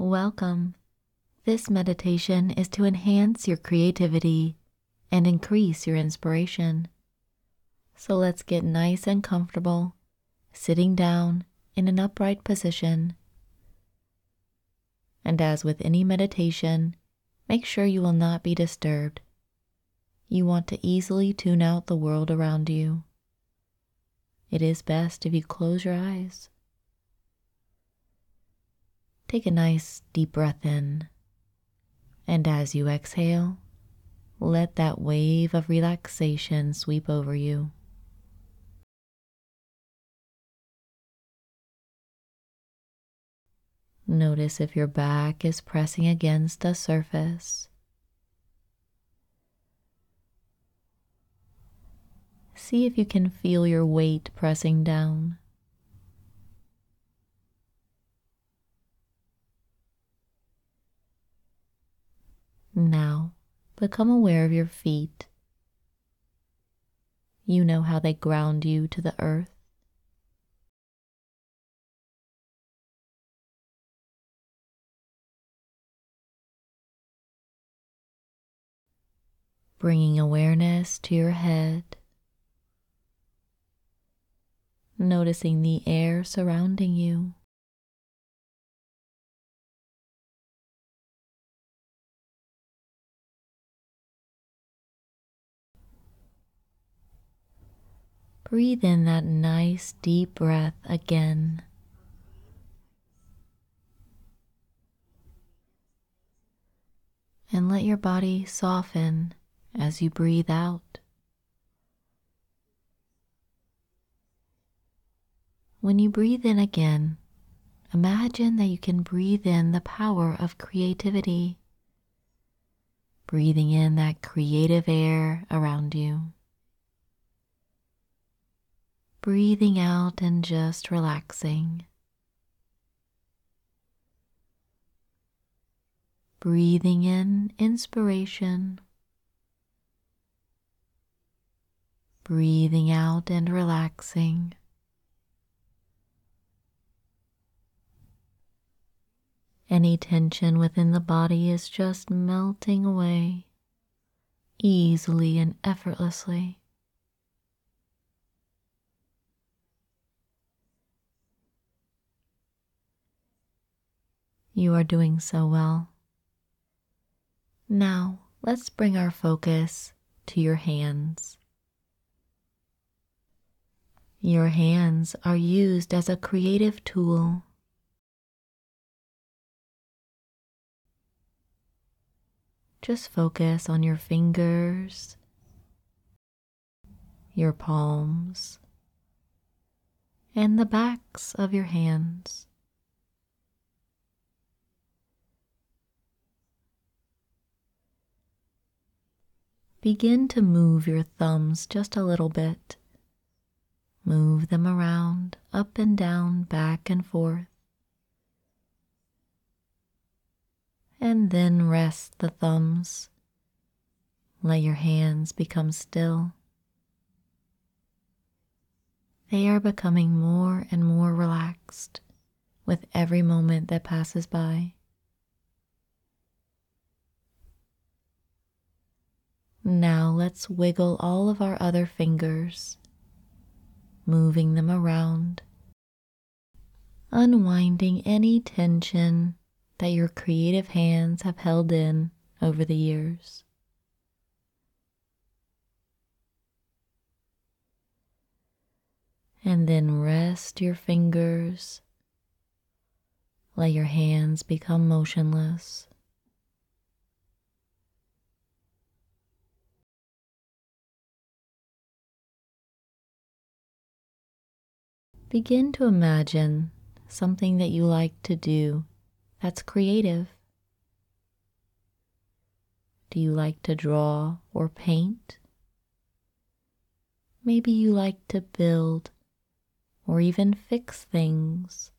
Welcome. This meditation is to enhance your creativity and increase your inspiration. So let's get nice and comfortable, sitting down in an upright position. And as with any meditation, make sure you will not be disturbed. You want to easily tune out the world around you. It is best if you close your eyes. Take a nice deep breath in, and as you exhale, let that wave of relaxation sweep over you. Notice if your back is pressing against a surface. See if you can feel your weight pressing down. Now, become aware of your feet. You know how they ground you to the earth. Bringing awareness to your head, noticing the air surrounding you. Breathe in that nice deep breath again. And let your body soften as you breathe out. When you breathe in again, imagine that you can breathe in the power of creativity, breathing in that creative air around you breathing out and just relaxing. Breathing in inspiration. Breathing out and relaxing. Any tension within the body is just melting away easily and effortlessly. You are doing so well. Now, let's bring our focus to your hands. Your hands are used as a creative tool. Just focus on your fingers, your palms, and the backs of your hands. Begin to move your thumbs just a little bit. Move them around, up and down, back and forth. And then rest the thumbs. Let your hands become still. They are becoming more and more relaxed with every moment that passes by. Now let's wiggle all of our other fingers, moving them around, unwinding any tension that your creative hands have held in over the years. And then rest your fingers. Let your hands become motionless. Begin to imagine something that you like to do that's creative. Do you like to draw or paint? Maybe you like to build or even fix things.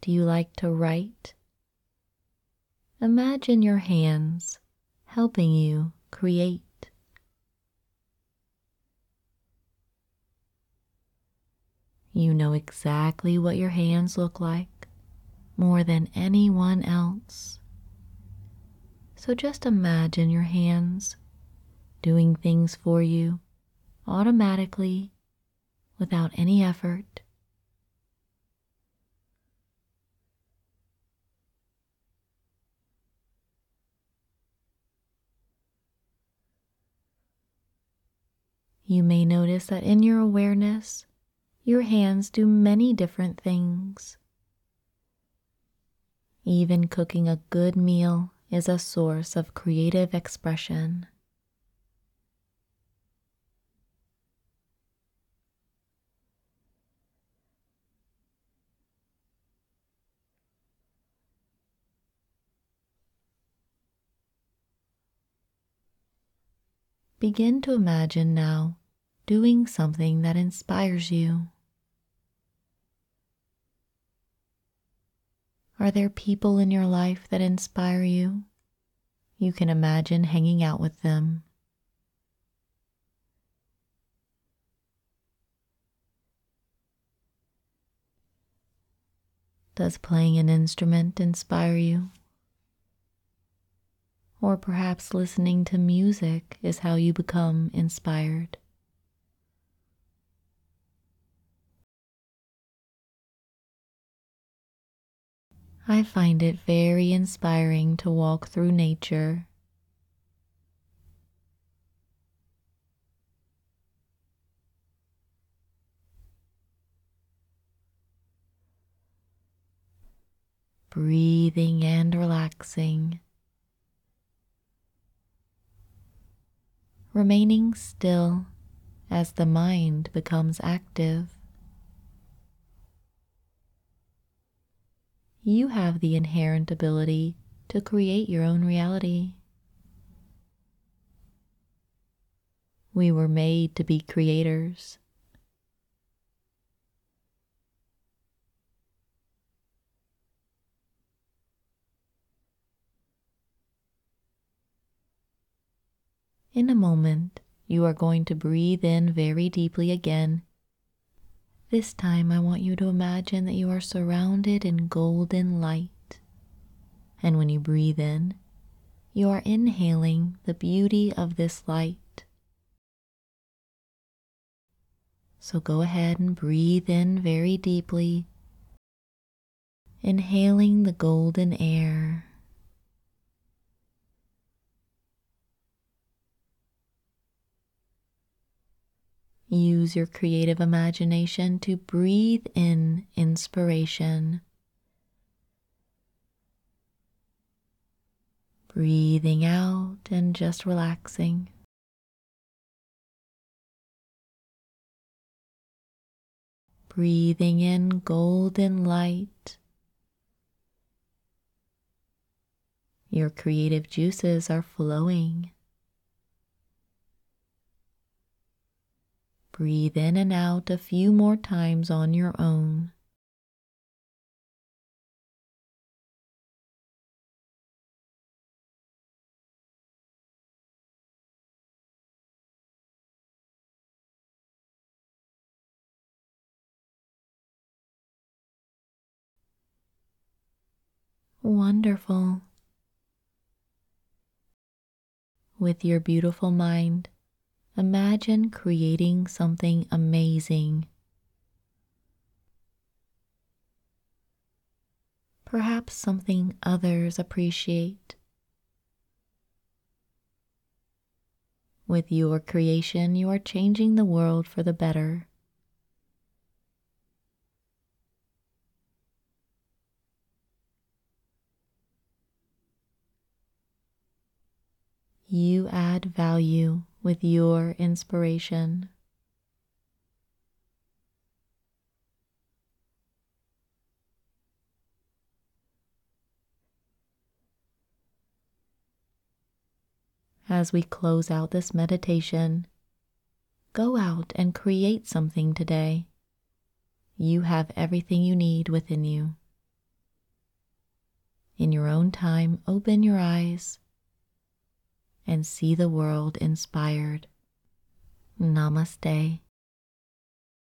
Do you like to write? Imagine your hands helping you create. You know exactly what your hands look like more than anyone else. So just imagine your hands doing things for you automatically without any effort. You may notice that in your awareness, your hands do many different things. Even cooking a good meal is a source of creative expression. Begin to imagine now doing something that inspires you. Are there people in your life that inspire you? You can imagine hanging out with them. Does playing an instrument inspire you? Or perhaps listening to music is how you become inspired. I find it very inspiring to walk through nature. Breathing and relaxing, remaining still as the mind becomes active. You have the inherent ability to create your own reality. We were made to be creators. In a moment, you are going to breathe in very deeply again this time, I want you to imagine that you are surrounded in golden light. And when you breathe in, you are inhaling the beauty of this light. So go ahead and breathe in very deeply, inhaling the golden air. Use your creative imagination to breathe in inspiration. Breathing out and just relaxing. Breathing in golden light. Your creative juices are flowing. Breathe in and out a few more times on your own. Wonderful. With your beautiful mind, Imagine creating something amazing. Perhaps something others appreciate. With your creation, you are changing the world for the better. You add value with your inspiration. As we close out this meditation, go out and create something today. You have everything you need within you. In your own time, open your eyes and see the world inspired. Namaste.